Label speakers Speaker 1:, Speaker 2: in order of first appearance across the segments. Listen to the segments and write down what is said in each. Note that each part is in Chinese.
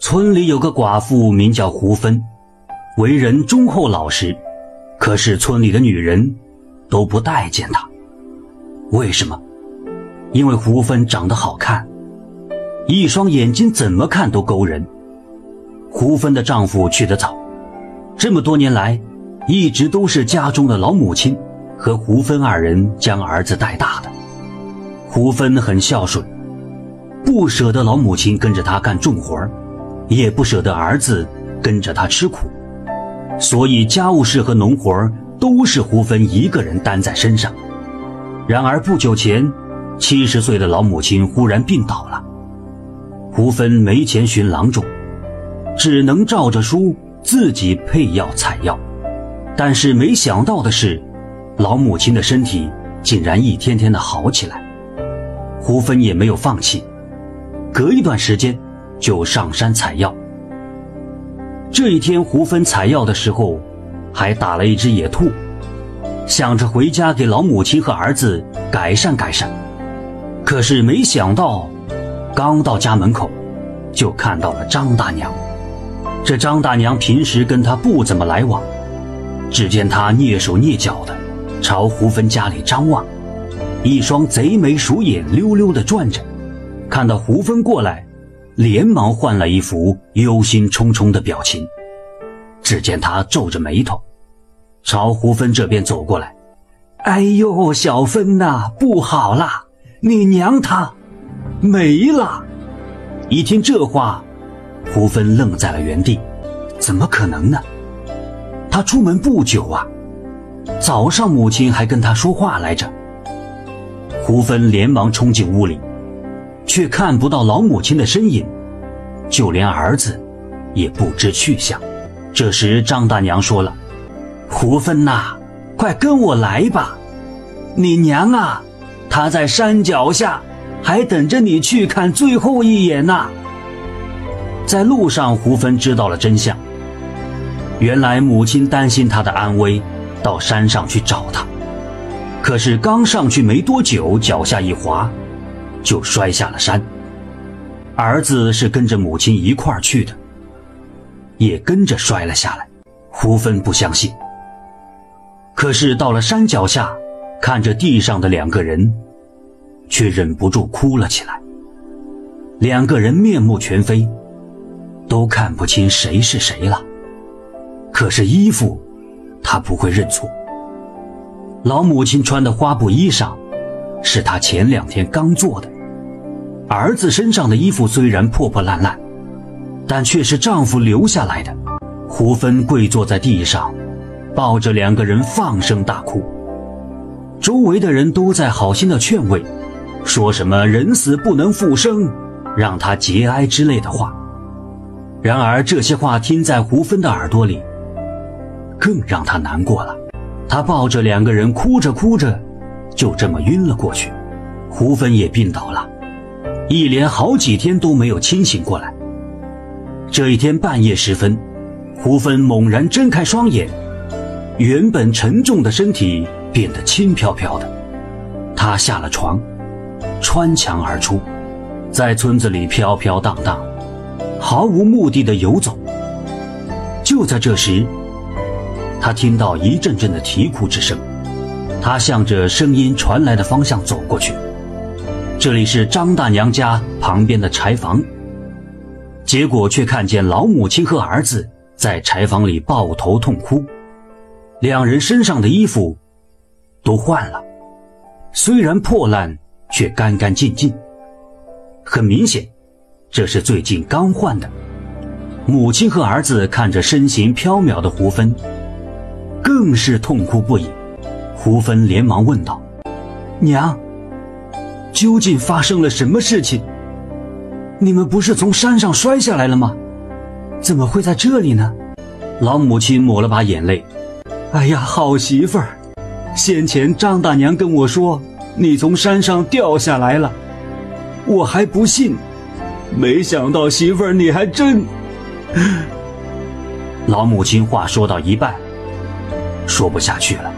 Speaker 1: 村里有个寡妇，名叫胡芬，为人忠厚老实，可是村里的女人都不待见她。为什么？因为胡芬长得好看，一双眼睛怎么看都勾人。胡芬的丈夫去得早，这么多年来，一直都是家中的老母亲和胡芬二人将儿子带大的。胡芬很孝顺，不舍得老母亲跟着他干重活也不舍得儿子跟着他吃苦，所以家务事和农活都是胡芬一个人担在身上。然而不久前，七十岁的老母亲忽然病倒了，胡芬没钱寻郎中，只能照着书自己配药采药。但是没想到的是，老母亲的身体竟然一天天的好起来。胡芬也没有放弃，隔一段时间就上山采药。这一天，胡芬采药的时候，还打了一只野兔，想着回家给老母亲和儿子改善改善。可是没想到，刚到家门口，就看到了张大娘。这张大娘平时跟他不怎么来往，只见她蹑手蹑脚的朝胡芬家里张望。一双贼眉鼠眼溜溜的转着，看到胡芬过来，连忙换了一副忧心忡忡的表情。只见他皱着眉头，朝胡芬这边走过来。哎呦，小芬呐，不好啦！你娘她没了！一听这话，胡芬愣在了原地。怎么可能呢？他出门不久啊，早上母亲还跟他说话来着。胡芬连忙冲进屋里，却看不到老母亲的身影，就连儿子也不知去向。这时，张大娘说了：“胡芬呐，快跟我来吧，你娘啊，她在山脚下，还等着你去看最后一眼呢。”在路上，胡芬知道了真相，原来母亲担心她的安危，到山上去找她。可是刚上去没多久，脚下一滑，就摔下了山。儿子是跟着母亲一块儿去的，也跟着摔了下来。胡芬不相信，可是到了山脚下，看着地上的两个人，却忍不住哭了起来。两个人面目全非，都看不清谁是谁了。可是衣服，他不会认错。老母亲穿的花布衣裳，是她前两天刚做的；儿子身上的衣服虽然破破烂烂，但却是丈夫留下来的。胡芬跪坐在地上，抱着两个人放声大哭。周围的人都在好心的劝慰，说什么“人死不能复生”，让他节哀之类的话。然而这些话听在胡芬的耳朵里，更让她难过了。他抱着两个人，哭着哭着，就这么晕了过去。胡芬也病倒了，一连好几天都没有清醒过来。这一天半夜时分，胡芬猛然睁开双眼，原本沉重的身体变得轻飘飘的。他下了床，穿墙而出，在村子里飘飘荡荡，毫无目的的游走。就在这时，他听到一阵阵的啼哭之声，他向着声音传来的方向走过去。这里是张大娘家旁边的柴房，结果却看见老母亲和儿子在柴房里抱头痛哭，两人身上的衣服都换了，虽然破烂，却干干净净。很明显，这是最近刚换的。母亲和儿子看着身形飘渺的胡芬。更是痛哭不已，胡芬连忙问道：“娘，究竟发生了什么事情？你们不是从山上摔下来了吗？怎么会在这里呢？”老母亲抹了把眼泪：“哎呀，好媳妇儿，先前张大娘跟我说你从山上掉下来了，我还不信，没想到媳妇儿你还真……”老母亲话说到一半。说不下去了，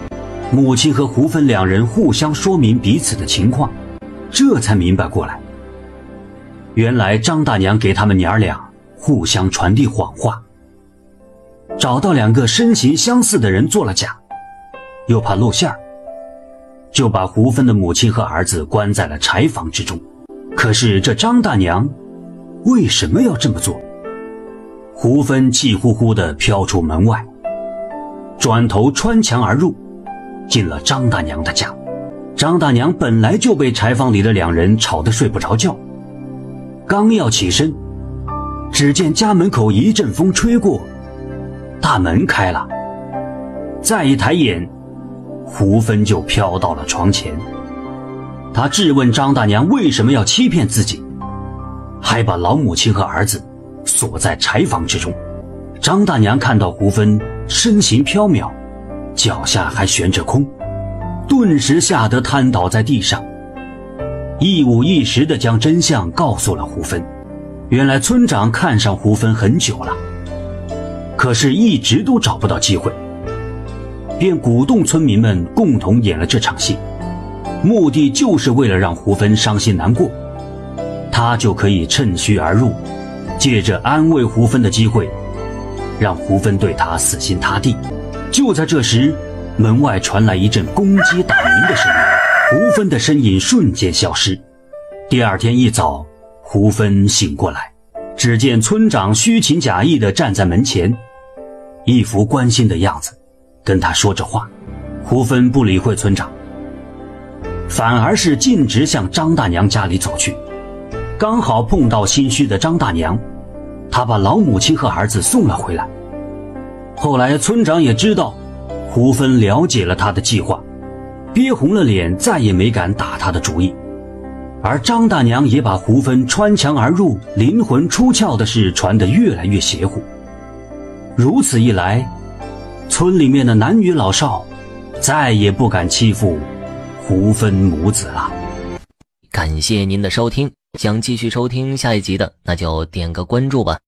Speaker 1: 母亲和胡芬两人互相说明彼此的情况，这才明白过来。原来张大娘给他们娘儿俩互相传递谎话，找到两个身形相似的人做了假，又怕露馅儿，就把胡芬的母亲和儿子关在了柴房之中。可是这张大娘为什么要这么做？胡芬气呼呼地飘出门外，转头穿墙而入，进了张大娘的家。张大娘本来就被柴房里的两人吵得睡不着觉，刚要起身，只见家门口一阵风吹过，大门开了。再一抬眼，胡芬就飘到了床前。他质问张大娘为什么要欺骗自己，还把老母亲和儿子锁在柴房之中。张大娘看到胡芬身形飘渺，脚下还悬着空。顿时吓得瘫倒在地上，一五一十地将真相告诉了胡芬。原来村长看上胡芬很久了，可是一直都找不到机会，便鼓动村民们共同演了这场戏，目的就是为了让胡芬伤心难过，他就可以趁虚而入，借着安慰胡芬的机会，让胡芬对他死心塌地。就在这时。门外传来一阵公鸡打鸣的声音，胡芬的身影瞬间消失。第二天一早，胡芬醒过来，只见村长虚情假意地站在门前，一副关心的样子，跟他说着话。胡芬不理会村长，反而是径直向张大娘家里走去，刚好碰到心虚的张大娘，她把老母亲和儿子送了回来。后来村长也知道。胡芬了解了他的计划，憋红了脸，再也没敢打他的主意。而张大娘也把胡芬穿墙而入、灵魂出窍的事传得越来越邪乎。如此一来，村里面的男女老少再也不敢欺负胡芬母子了。
Speaker 2: 感谢您的收听，想继续收听下一集的，那就点个关注吧。